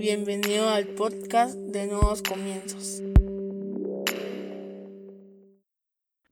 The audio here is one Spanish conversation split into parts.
Bienvenido al podcast de Nuevos Comienzos.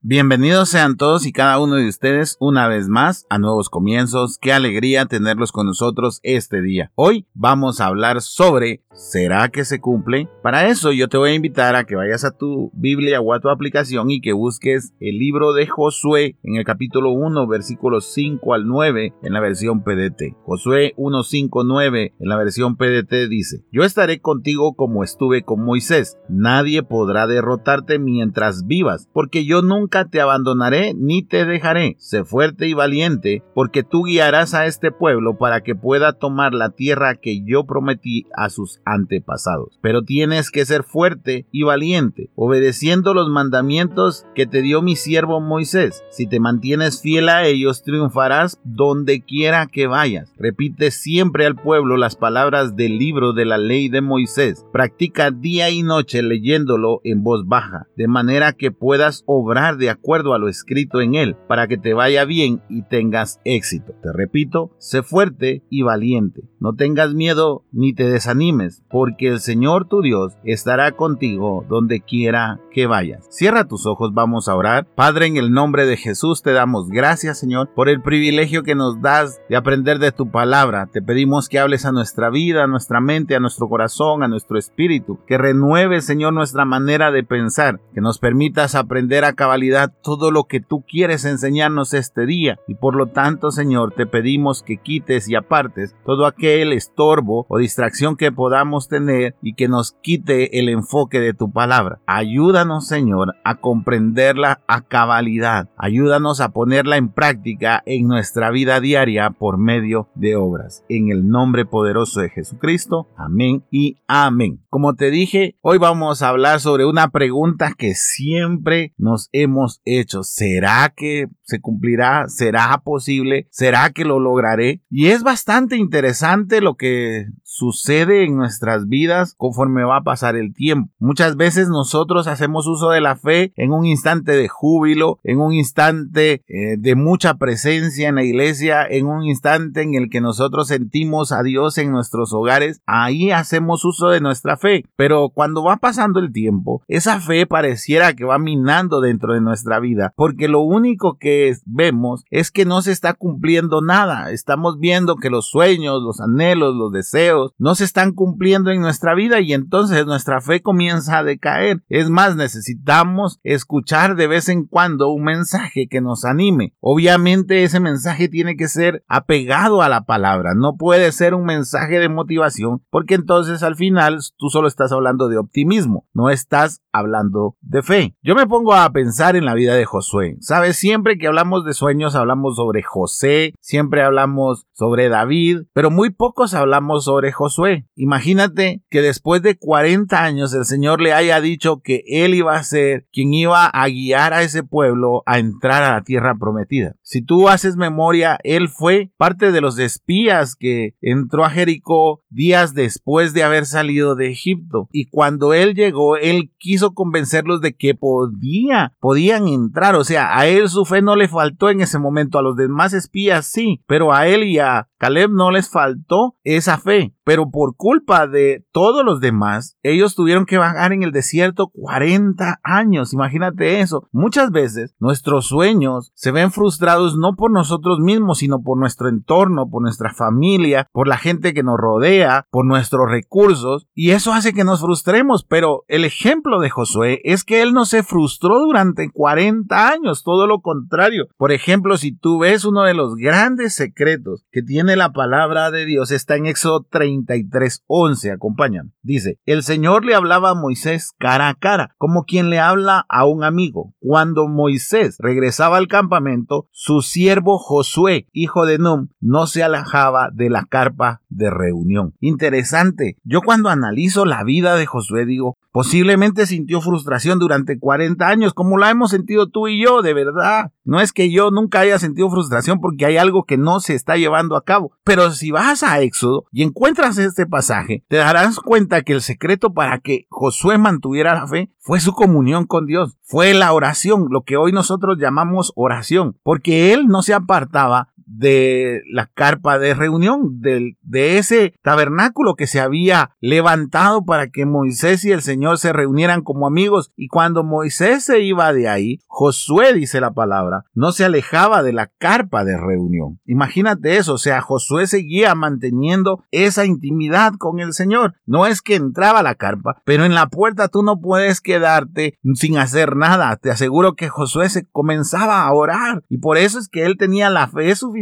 Bienvenidos sean todos y cada uno de ustedes una vez más a Nuevos Comienzos. Qué alegría tenerlos con nosotros este día. Hoy vamos a hablar sobre ¿será que se cumple? Para eso yo te voy a invitar a que vayas a tu Biblia o a tu aplicación y que busques el libro de Josué en el capítulo 1 versículos 5 al 9 en la versión PDT. Josué 1, 5, 9 en la versión PDT dice, Yo estaré contigo como estuve con Moisés. Nadie podrá derrotarte mientras vivas, porque yo nunca te abandonaré ni te dejaré. Sé fuerte y valiente, porque tú guiarás a este pueblo para que pueda tomar la tierra que yo prometí a sus antepasados. Pero tienes que ser fuerte y valiente, obedeciendo los mandamientos que te dio mi siervo Moisés. Si te mantienes fiel a ellos, triunfarás donde quiera que vayas. Repite siempre al pueblo las palabras del libro de la ley de Moisés. Practica día y noche leyéndolo en voz baja, de manera que puedas obrar de acuerdo a lo escrito en él, para que te vaya bien y tengas éxito. Te repito, sé fuerte y valiente. No tengas miedo ni te desanimes, porque el Señor tu Dios estará contigo donde quiera que vayas. Cierra tus ojos, vamos a orar. Padre, en el nombre de Jesús te damos gracias, Señor, por el privilegio que nos das de aprender de tu palabra. Te pedimos que hables a nuestra vida, a nuestra mente, a nuestro corazón, a nuestro espíritu, que renueve, Señor, nuestra manera de pensar, que nos permitas aprender a cabalidad todo lo que tú quieres enseñarnos este día. Y por lo tanto, Señor, te pedimos que quites y apartes todo aquel estorbo o distracción que podamos tener y que nos quite el enfoque de tu palabra. Ayúdanos, Señor, a comprenderla a cabalidad. Ayúdanos a ponerla en práctica en nuestra vida diaria por medio de obras. En el nombre poderoso de Jesucristo. Amén y amén. Como te dije, hoy vamos a hablar sobre una pregunta que siempre nos hemos hecho. ¿Será que se cumplirá? ¿Será posible? ¿Será que lo lograré? Y es bastante interesante lo que sucede en nuestras vidas conforme va a pasar el tiempo. Muchas veces nosotros hacemos uso de la fe en un instante de júbilo, en un instante eh, de mucha presencia en la iglesia, en un instante en el que nosotros sentimos a Dios en nuestros hogares. Ahí hacemos uso de nuestra fe. Pero cuando va pasando el tiempo, esa fe pareciera que va minando dentro de nuestra vida, porque lo único que vemos es que no se está cumpliendo nada. Estamos viendo que los sueños, los anhelos, los deseos no se están cumpliendo en nuestra vida y entonces nuestra fe comienza a decaer. Es más, necesitamos escuchar de vez en cuando un mensaje que nos anime. Obviamente ese mensaje tiene que ser apegado a la palabra, no puede ser un mensaje de motivación porque entonces al final tú solo estás hablando de optimismo, no estás hablando de fe. Yo me pongo a pensar en la vida de Josué. Sabes, siempre que hablamos de sueños hablamos sobre José, siempre hablamos sobre David, pero muy pocos hablamos sobre Josué. Imagínate que después de 40 años el Señor le haya dicho que él iba a ser quien iba a guiar a ese pueblo a entrar a la tierra prometida. Si tú haces memoria, él fue parte de los espías que entró a Jericó días después de haber salido de Egipto. Y cuando él llegó, él quiso convencerlos de que podía, podían entrar. O sea, a él su fe no le faltó en ese momento. A los demás espías sí, pero a él y a Caleb no les faltó esa fe pero por culpa de todos los demás, ellos tuvieron que vagar en el desierto 40 años. Imagínate eso. Muchas veces nuestros sueños se ven frustrados no por nosotros mismos, sino por nuestro entorno, por nuestra familia, por la gente que nos rodea, por nuestros recursos, y eso hace que nos frustremos. Pero el ejemplo de Josué es que él no se frustró durante 40 años, todo lo contrario. Por ejemplo, si tú ves uno de los grandes secretos que tiene la palabra de Dios, está en Éxodo 30 33:11. Acompañan. Dice, el Señor le hablaba a Moisés cara a cara, como quien le habla a un amigo. Cuando Moisés regresaba al campamento, su siervo Josué, hijo de Num, no se alejaba de la carpa de reunión. Interesante. Yo cuando analizo la vida de Josué digo, Posiblemente sintió frustración durante 40 años, como la hemos sentido tú y yo, de verdad. No es que yo nunca haya sentido frustración porque hay algo que no se está llevando a cabo. Pero si vas a Éxodo y encuentras este pasaje, te darás cuenta que el secreto para que Josué mantuviera la fe fue su comunión con Dios, fue la oración, lo que hoy nosotros llamamos oración, porque él no se apartaba de la carpa de reunión, de, de ese tabernáculo que se había levantado para que Moisés y el Señor se reunieran como amigos. Y cuando Moisés se iba de ahí, Josué, dice la palabra, no se alejaba de la carpa de reunión. Imagínate eso, o sea, Josué seguía manteniendo esa intimidad con el Señor. No es que entraba a la carpa, pero en la puerta tú no puedes quedarte sin hacer nada. Te aseguro que Josué se comenzaba a orar y por eso es que él tenía la fe suficiente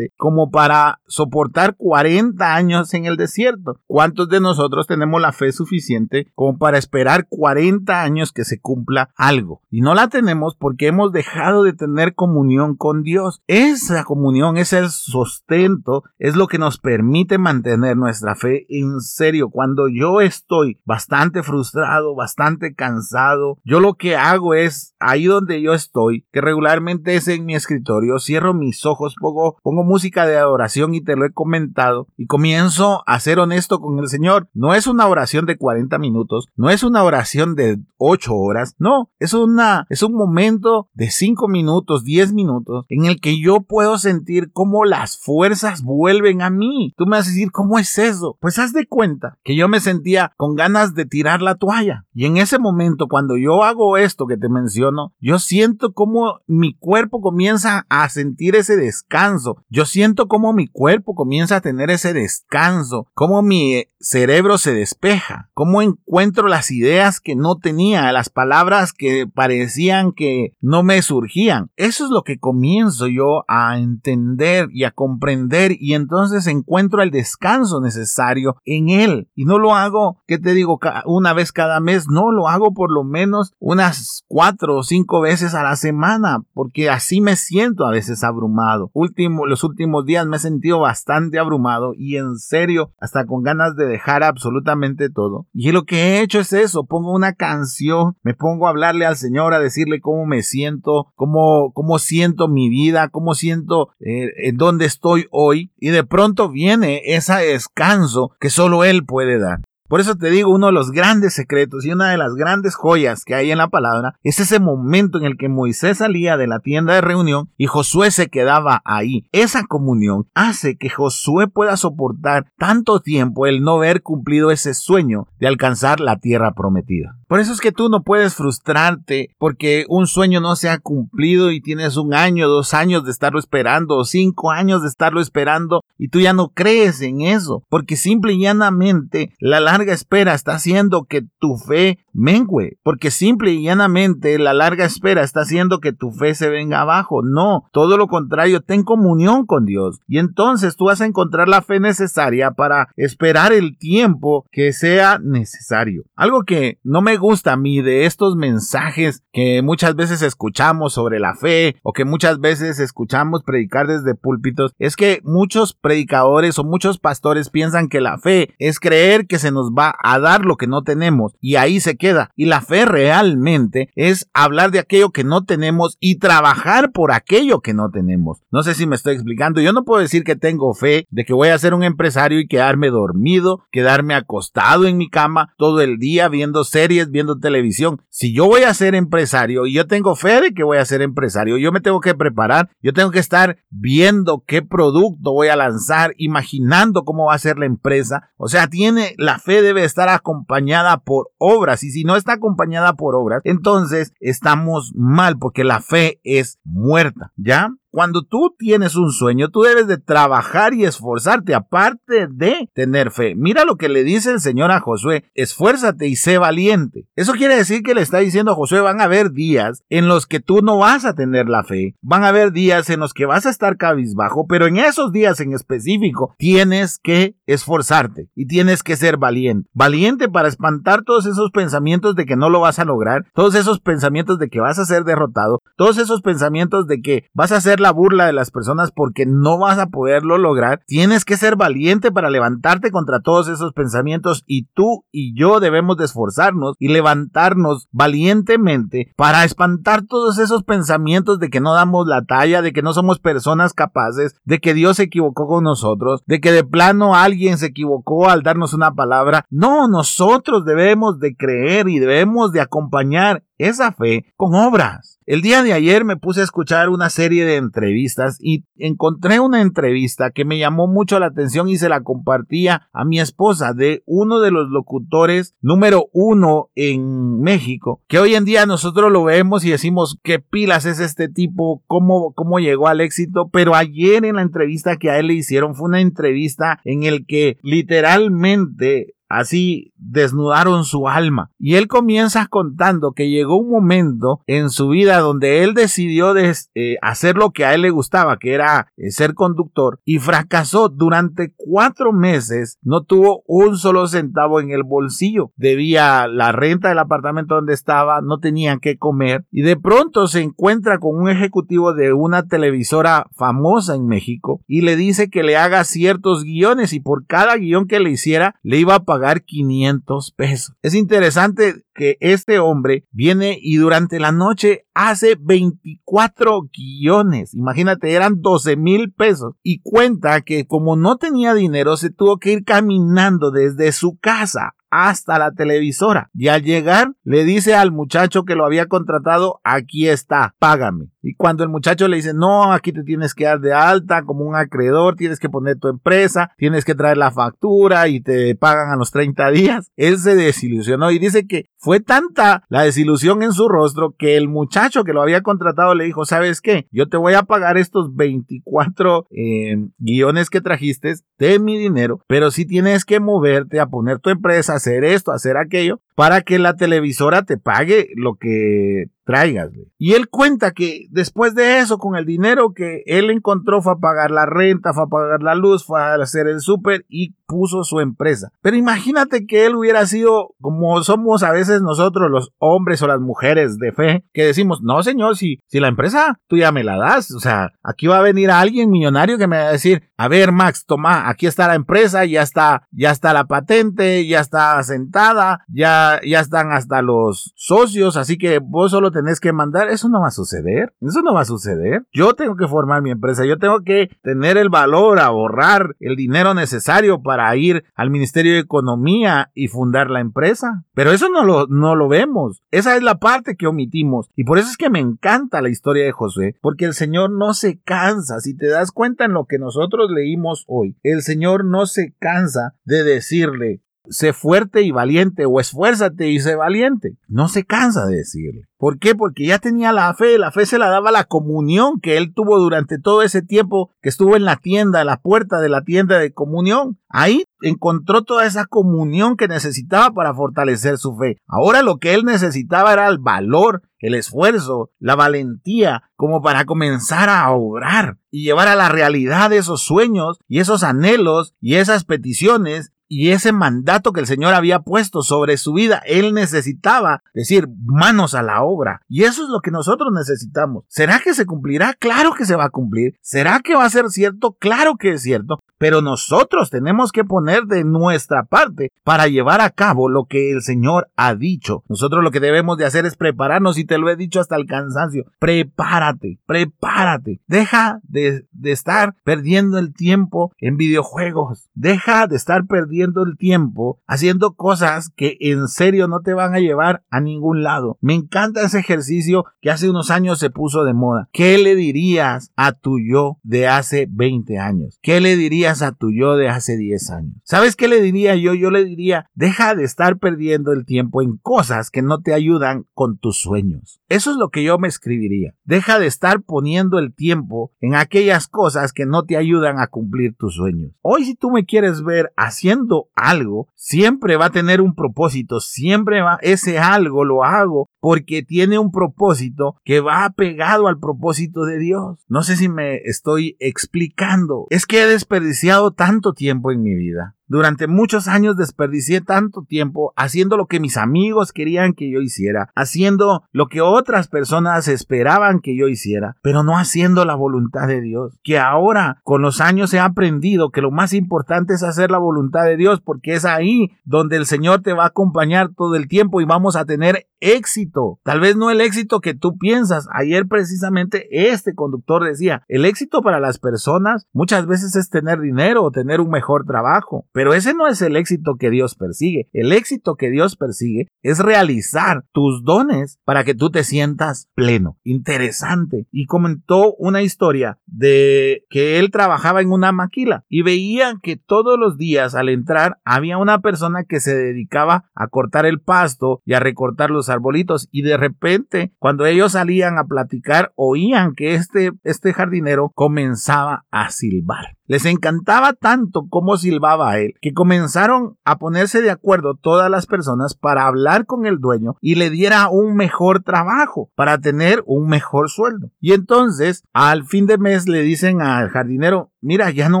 como para soportar 40 años en el desierto. ¿Cuántos de nosotros tenemos la fe suficiente como para esperar 40 años que se cumpla algo? Y no la tenemos porque hemos dejado de tener comunión con Dios. Esa comunión es el sustento, es lo que nos permite mantener nuestra fe en serio. Cuando yo estoy bastante frustrado, bastante cansado, yo lo que hago es ahí donde yo estoy, que regularmente es en mi escritorio, cierro mis ojos, pongo, música de adoración y te lo he comentado y comienzo a ser honesto con el Señor. No es una oración de 40 minutos, no es una oración de 8 horas, no, es una, es un momento de 5 minutos, 10 minutos en el que yo puedo sentir cómo las fuerzas vuelven a mí. Tú me vas a decir, ¿cómo es eso? Pues haz de cuenta que yo me sentía con ganas de tirar la toalla y en ese momento cuando yo hago esto que te menciono, yo siento como mi cuerpo comienza a sentir ese descanso. Yo siento como mi cuerpo comienza a tener ese descanso, como mi cerebro se despeja, como encuentro las ideas que no tenía, las palabras que parecían que no me surgían. Eso es lo que comienzo yo a entender y a comprender y entonces encuentro el descanso necesario en él. Y no lo hago, ¿qué te digo? Una vez cada mes, no, lo hago por lo menos unas cuatro o cinco veces a la semana, porque así me siento a veces abrumado. Los últimos días me he sentido bastante abrumado y en serio, hasta con ganas de dejar absolutamente todo. Y lo que he hecho es eso, pongo una canción, me pongo a hablarle al Señor, a decirle cómo me siento, cómo, cómo siento mi vida, cómo siento eh, en dónde estoy hoy. Y de pronto viene ese descanso que solo Él puede dar. Por eso te digo, uno de los grandes secretos y una de las grandes joyas que hay en la palabra es ese momento en el que Moisés salía de la tienda de reunión y Josué se quedaba ahí. Esa comunión hace que Josué pueda soportar tanto tiempo el no haber cumplido ese sueño de alcanzar la tierra prometida. Por eso es que tú no puedes frustrarte porque un sueño no se ha cumplido y tienes un año, dos años de estarlo esperando o cinco años de estarlo esperando y tú ya no crees en eso porque simple y llanamente la larga espera está haciendo que tu fe mengue, porque simple y llanamente la larga espera está haciendo que tu fe se venga abajo. No, todo lo contrario, ten comunión con Dios y entonces tú vas a encontrar la fe necesaria para esperar el tiempo que sea necesario. Algo que no me gusta a mí de estos mensajes que muchas veces escuchamos sobre la fe o que muchas veces escuchamos predicar desde púlpitos es que muchos predicadores o muchos pastores piensan que la fe es creer que se nos va a dar lo que no tenemos y ahí se queda. Y la fe realmente es hablar de aquello que no tenemos y trabajar por aquello que no tenemos. No sé si me estoy explicando. Yo no puedo decir que tengo fe de que voy a ser un empresario y quedarme dormido, quedarme acostado en mi cama todo el día viendo series, viendo televisión. Si yo voy a ser empresario y yo tengo fe de que voy a ser empresario, yo me tengo que preparar, yo tengo que estar viendo qué producto voy a lanzar, imaginando cómo va a ser la empresa. O sea, tiene la fe debe estar acompañada por obras y si no está acompañada por obras, entonces estamos mal porque la fe es muerta, ¿ya? Cuando tú tienes un sueño, tú debes de trabajar y esforzarte, aparte de tener fe. Mira lo que le dice el Señor a Josué, esfuérzate y sé valiente. Eso quiere decir que le está diciendo a Josué, van a haber días en los que tú no vas a tener la fe, van a haber días en los que vas a estar cabizbajo, pero en esos días en específico tienes que esforzarte y tienes que ser valiente. Valiente para espantar todos esos pensamientos de que no lo vas a lograr, todos esos pensamientos de que vas a ser derrotado, todos esos pensamientos de que vas a ser la burla de las personas porque no vas a poderlo lograr. Tienes que ser valiente para levantarte contra todos esos pensamientos y tú y yo debemos de esforzarnos y levantarnos valientemente para espantar todos esos pensamientos de que no damos la talla, de que no somos personas capaces, de que Dios se equivocó con nosotros, de que de plano alguien se equivocó al darnos una palabra. No, nosotros debemos de creer y debemos de acompañar esa fe con obras. El día de ayer me puse a escuchar una serie de entrevistas y encontré una entrevista que me llamó mucho la atención y se la compartía a mi esposa de uno de los locutores número uno en México, que hoy en día nosotros lo vemos y decimos qué pilas es este tipo, cómo, cómo llegó al éxito, pero ayer en la entrevista que a él le hicieron fue una entrevista en el que literalmente Así desnudaron su alma. Y él comienza contando que llegó un momento en su vida donde él decidió eh, hacer lo que a él le gustaba, que era eh, ser conductor, y fracasó durante cuatro meses. No tuvo un solo centavo en el bolsillo. Debía la renta del apartamento donde estaba, no tenían que comer. Y de pronto se encuentra con un ejecutivo de una televisora famosa en México y le dice que le haga ciertos guiones y por cada guion que le hiciera le iba a pagar pagar 500 pesos. Es interesante que este hombre viene y durante la noche hace 24 guiones. Imagínate, eran 12 mil pesos. Y cuenta que como no tenía dinero, se tuvo que ir caminando desde su casa hasta la televisora. Y al llegar, le dice al muchacho que lo había contratado, aquí está, págame. Y cuando el muchacho le dice, no, aquí te tienes que dar de alta como un acreedor, tienes que poner tu empresa, tienes que traer la factura y te pagan a los 30 días, él se desilusionó y dice que fue tanta la desilusión en su rostro que el muchacho que lo había contratado le dijo, ¿sabes qué? Yo te voy a pagar estos 24 eh, guiones que trajiste de mi dinero, pero si tienes que moverte a poner tu empresa, hacer esto, hacer aquello, para que la televisora te pague lo que traigas. Y él cuenta que después de eso, con el dinero que él encontró, fue a pagar la renta, fue a pagar la luz, fue a hacer el súper y puso su empresa. Pero imagínate que él hubiera sido como somos a veces nosotros los hombres o las mujeres de fe, que decimos, no señor, si, si la empresa tú ya me la das, o sea, aquí va a venir alguien millonario que me va a decir, a ver Max, toma, aquí está la empresa, ya está, ya está la patente, ya está sentada, ya, ya están hasta los socios, así que vos solo tenés que mandar, eso no va a suceder, eso no va a suceder. Yo tengo que formar mi empresa, yo tengo que tener el valor, ahorrar el dinero necesario para ir al Ministerio de Economía y fundar la empresa. Pero eso no lo, no lo vemos. Esa es la parte que omitimos. Y por eso es que me encanta la historia de José, porque el Señor no se cansa. Si te das cuenta en lo que nosotros leímos hoy, el Señor no se cansa de decirle, sé fuerte y valiente o esfuérzate y sé valiente. No se cansa de decirle. ¿Por qué? Porque ya tenía la fe, la fe se la daba la comunión que él tuvo durante todo ese tiempo que estuvo en la tienda, la puerta de la tienda de comunión. Ahí encontró toda esa comunión que necesitaba para fortalecer su fe. Ahora lo que él necesitaba era el valor, el esfuerzo, la valentía, como para comenzar a obrar y llevar a la realidad esos sueños y esos anhelos y esas peticiones y ese mandato que el Señor había puesto sobre su vida. Él necesitaba decir manos a la obra. Y eso es lo que nosotros necesitamos. ¿Será que se cumplirá? Claro que se va a cumplir. ¿Será que va a ser cierto? Claro que es cierto. Pero nosotros tenemos que poner de nuestra parte para llevar a cabo lo que el Señor ha dicho. Nosotros lo que debemos de hacer es prepararnos y te lo he dicho hasta el cansancio. Prepárate, prepárate. Deja de, de estar perdiendo el tiempo en videojuegos. Deja de estar perdiendo el tiempo haciendo cosas que en serio no te van a llevar a ningún lado. Me encanta ese ejercicio que hace unos años se puso de moda. ¿Qué le dirías a tu yo de hace 20 años? ¿Qué le dirías a tu yo de hace 10 años? ¿Sabes qué le diría yo? Yo le diría, deja de estar perdiendo el tiempo en cosas que no te ayudan con tus sueños. Eso es lo que yo me escribiría. Deja de estar poniendo el tiempo en aquellas cosas que no te ayudan a cumplir tus sueños. Hoy si tú me quieres ver haciendo algo, siempre va a tener un propósito, siempre va, ese algo lo hago porque tiene un propósito que va pegado al propósito de Dios. No sé si me estoy explicando. Es que he desperdiciado tanto tiempo en mi vida. Durante muchos años desperdicié tanto tiempo haciendo lo que mis amigos querían que yo hiciera, haciendo lo que otras personas esperaban que yo hiciera, pero no haciendo la voluntad de Dios. Que ahora, con los años, he aprendido que lo más importante es hacer la voluntad de Dios, porque es ahí donde el Señor te va a acompañar todo el tiempo y vamos a tener éxito. Tal vez no el éxito que tú piensas. Ayer precisamente este conductor decía, el éxito para las personas muchas veces es tener dinero o tener un mejor trabajo Pero ese no es el éxito que Dios persigue. El éxito que Dios persigue es realizar tus dones para que tú te sientas pleno, interesante. Y comentó una historia de que él trabajaba en una maquila y veía que todos los días al entrar había una persona que se dedicaba a cortar el pasto y a recortar los arbolitos y de repente cuando ellos salían a platicar oían que este, este jardinero comenzaba a silbar. Les encantaba tanto como silbaba a él que comenzaron a ponerse de acuerdo todas las personas para hablar con el dueño y le diera un mejor trabajo para tener un mejor sueldo. Y entonces al fin de mes le dicen al jardinero, mira, ya no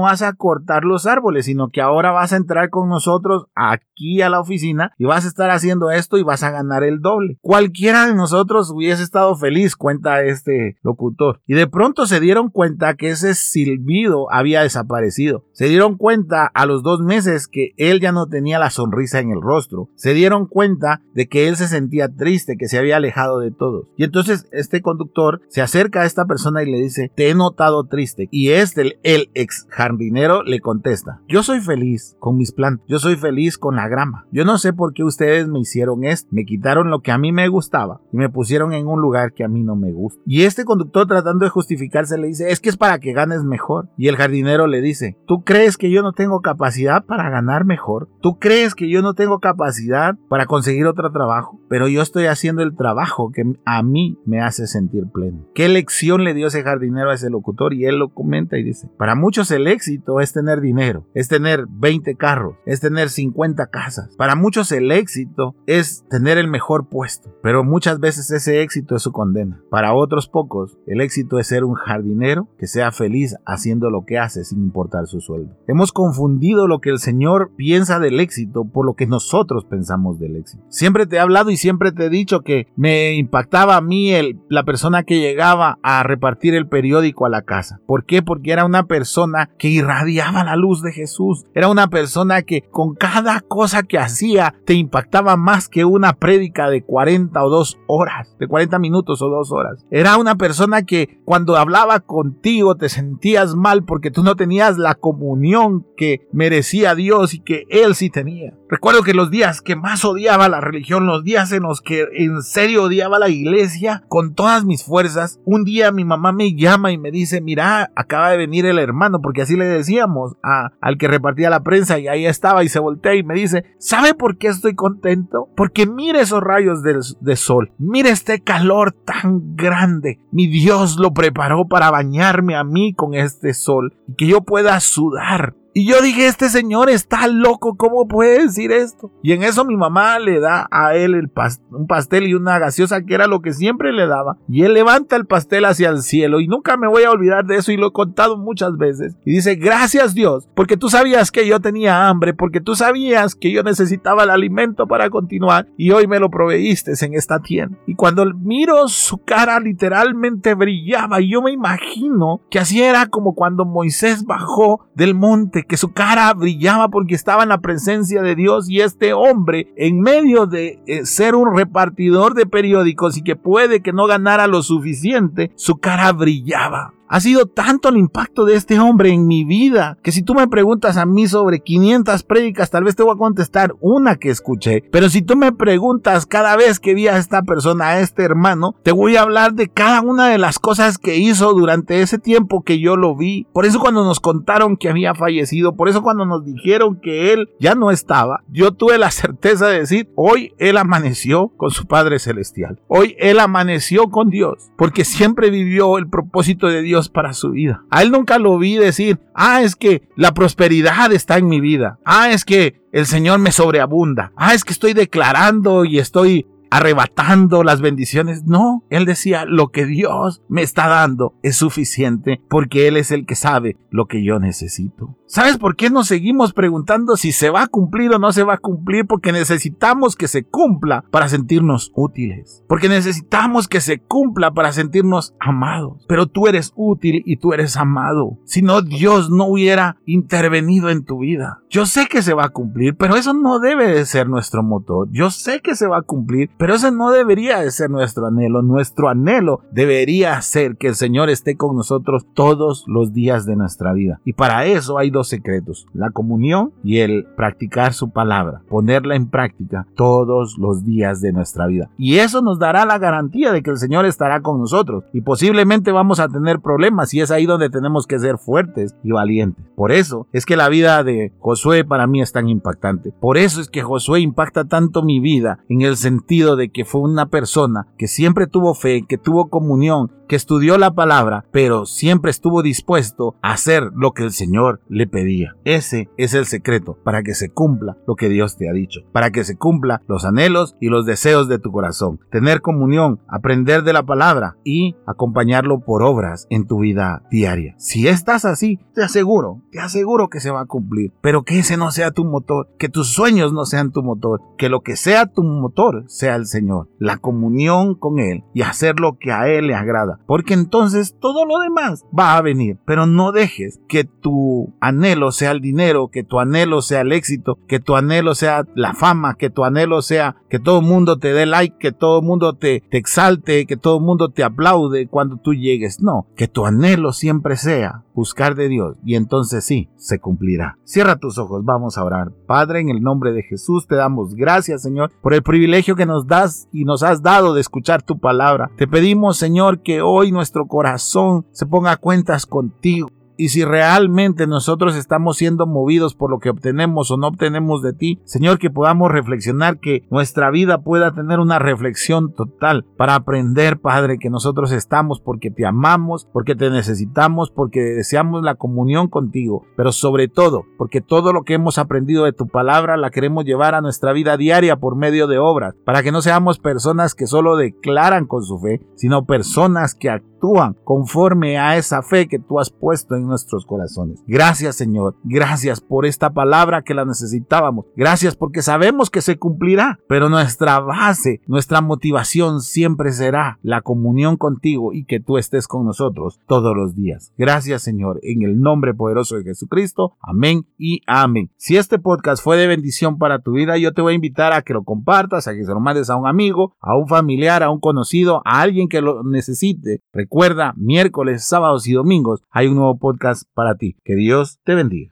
vas a cortar los árboles, sino que ahora vas a entrar con nosotros aquí a la oficina y vas a estar haciendo esto y vas a ganar el doble. Cualquiera de nosotros hubiese estado feliz, cuenta este locutor. Y de pronto se dieron cuenta que ese silbido había desaparecido desaparecido. Se dieron cuenta a los dos meses que él ya no tenía la sonrisa en el rostro. Se dieron cuenta de que él se sentía triste, que se había alejado de todos. Y entonces este conductor se acerca a esta persona y le dice, te he notado triste. Y este, el ex jardinero, le contesta, yo soy feliz con mis plantas, yo soy feliz con la grama. Yo no sé por qué ustedes me hicieron esto, me quitaron lo que a mí me gustaba y me pusieron en un lugar que a mí no me gusta. Y este conductor tratando de justificarse le dice, es que es para que ganes mejor. Y el jardinero le dice, ¿tú crees que yo no tengo capacidad para ganar mejor? ¿Tú crees que yo no tengo capacidad para conseguir otro trabajo? Pero yo estoy haciendo el trabajo que a mí me hace sentir pleno. ¿Qué lección le dio ese jardinero a ese locutor? Y él lo comenta y dice, para muchos el éxito es tener dinero, es tener 20 carros, es tener 50 casas. Para muchos el éxito es tener el mejor puesto, pero muchas veces ese éxito es su condena. Para otros pocos, el éxito es ser un jardinero que sea feliz haciendo lo que hace sin importar su sueldo. Hemos confundido lo que el Señor piensa del éxito por lo que nosotros pensamos del éxito. Siempre te he hablado y siempre te he dicho que me impactaba a mí el, la persona que llegaba a repartir el periódico a la casa. ¿Por qué? Porque era una persona que irradiaba la luz de Jesús. Era una persona que con cada cosa que hacía te impactaba más que una prédica de 40 o 2 horas, de 40 minutos o 2 horas. Era una persona que cuando hablaba contigo te sentías mal porque tú no tenías la comunión que merecía Dios y que Él sí tenía. Recuerdo que los días que más odiaba la religión, los días en los que en serio odiaba la iglesia con todas mis fuerzas, un día mi mamá me llama y me dice, mira, acaba de venir el hermano, porque así le decíamos a, al que repartía la prensa y ahí estaba y se voltea y me dice, ¿sabe por qué estoy contento? Porque mire esos rayos de, de sol, mire este calor tan grande. Mi Dios lo preparó para bañarme a mí con este sol y que yo pueda sudar y yo dije, este señor está loco, ¿cómo puede decir esto? Y en eso mi mamá le da a él el un pastel y una gaseosa que era lo que siempre le daba. Y él levanta el pastel hacia el cielo y nunca me voy a olvidar de eso y lo he contado muchas veces. Y dice, gracias Dios, porque tú sabías que yo tenía hambre, porque tú sabías que yo necesitaba el alimento para continuar y hoy me lo proveíste en esta tienda. Y cuando miro su cara literalmente brillaba y yo me imagino que así era como cuando Moisés bajó del monte que su cara brillaba porque estaba en la presencia de Dios y este hombre, en medio de eh, ser un repartidor de periódicos y que puede que no ganara lo suficiente, su cara brillaba. Ha sido tanto el impacto de este hombre en mi vida que si tú me preguntas a mí sobre 500 prédicas, tal vez te voy a contestar una que escuché. Pero si tú me preguntas cada vez que vi a esta persona, a este hermano, te voy a hablar de cada una de las cosas que hizo durante ese tiempo que yo lo vi. Por eso cuando nos contaron que había fallecido, por eso cuando nos dijeron que él ya no estaba, yo tuve la certeza de decir, hoy él amaneció con su Padre Celestial. Hoy él amaneció con Dios, porque siempre vivió el propósito de Dios para su vida. A él nunca lo vi decir, ah, es que la prosperidad está en mi vida. Ah, es que el Señor me sobreabunda. Ah, es que estoy declarando y estoy arrebatando las bendiciones. No, él decía, lo que Dios me está dando es suficiente porque Él es el que sabe lo que yo necesito. ¿Sabes por qué nos seguimos preguntando si se va a cumplir o no se va a cumplir? Porque necesitamos que se cumpla para sentirnos útiles. Porque necesitamos que se cumpla para sentirnos amados. Pero tú eres útil y tú eres amado. Si no, Dios no hubiera intervenido en tu vida. Yo sé que se va a cumplir, pero eso no debe de ser nuestro motor. Yo sé que se va a cumplir, pero ese no debería de ser nuestro anhelo. Nuestro anhelo debería ser que el Señor esté con nosotros todos los días de nuestra vida. Y para eso hay dos secretos, la comunión y el practicar su palabra, ponerla en práctica todos los días de nuestra vida. Y eso nos dará la garantía de que el Señor estará con nosotros y posiblemente vamos a tener problemas y es ahí donde tenemos que ser fuertes y valientes. Por eso es que la vida de Josué para mí es tan impactante. Por eso es que Josué impacta tanto mi vida en el sentido de que fue una persona que siempre tuvo fe, que tuvo comunión, que estudió la palabra, pero siempre estuvo dispuesto a hacer lo que el Señor le pedía. Ese es el secreto para que se cumpla lo que Dios te ha dicho, para que se cumpla los anhelos y los deseos de tu corazón. Tener comunión, aprender de la palabra y acompañarlo por obras en tu vida diaria. Si estás así, te aseguro, te aseguro que se va a cumplir, pero que ese no sea tu motor, que tus sueños no sean tu motor, que lo que sea tu motor sea el Señor, la comunión con Él y hacer lo que a Él le agrada porque entonces todo lo demás va a venir. Pero no dejes que tu anhelo sea el dinero, que tu anhelo sea el éxito, que tu anhelo sea la fama, que tu anhelo sea que todo el mundo te dé like, que todo el mundo te, te exalte, que todo el mundo te aplaude cuando tú llegues. No, que tu anhelo siempre sea buscar de Dios y entonces sí, se cumplirá. Cierra tus ojos, vamos a orar. Padre, en el nombre de Jesús te damos gracias, Señor, por el privilegio que nos das y nos has dado de escuchar tu palabra. Te pedimos, Señor, que hoy nuestro corazón se ponga a cuentas contigo y si realmente nosotros estamos siendo movidos por lo que obtenemos o no obtenemos de ti, Señor, que podamos reflexionar, que nuestra vida pueda tener una reflexión total para aprender, Padre, que nosotros estamos porque te amamos, porque te necesitamos, porque deseamos la comunión contigo, pero sobre todo porque todo lo que hemos aprendido de tu palabra la queremos llevar a nuestra vida diaria por medio de obras, para que no seamos personas que solo declaran con su fe, sino personas que actúan conforme a esa fe que tú has puesto en nuestros corazones. Gracias Señor, gracias por esta palabra que la necesitábamos. Gracias porque sabemos que se cumplirá, pero nuestra base, nuestra motivación siempre será la comunión contigo y que tú estés con nosotros todos los días. Gracias Señor, en el nombre poderoso de Jesucristo. Amén y amén. Si este podcast fue de bendición para tu vida, yo te voy a invitar a que lo compartas, a que se lo mandes a un amigo, a un familiar, a un conocido, a alguien que lo necesite. Recuerda, miércoles, sábados y domingos hay un nuevo podcast para ti. Que Dios te bendiga.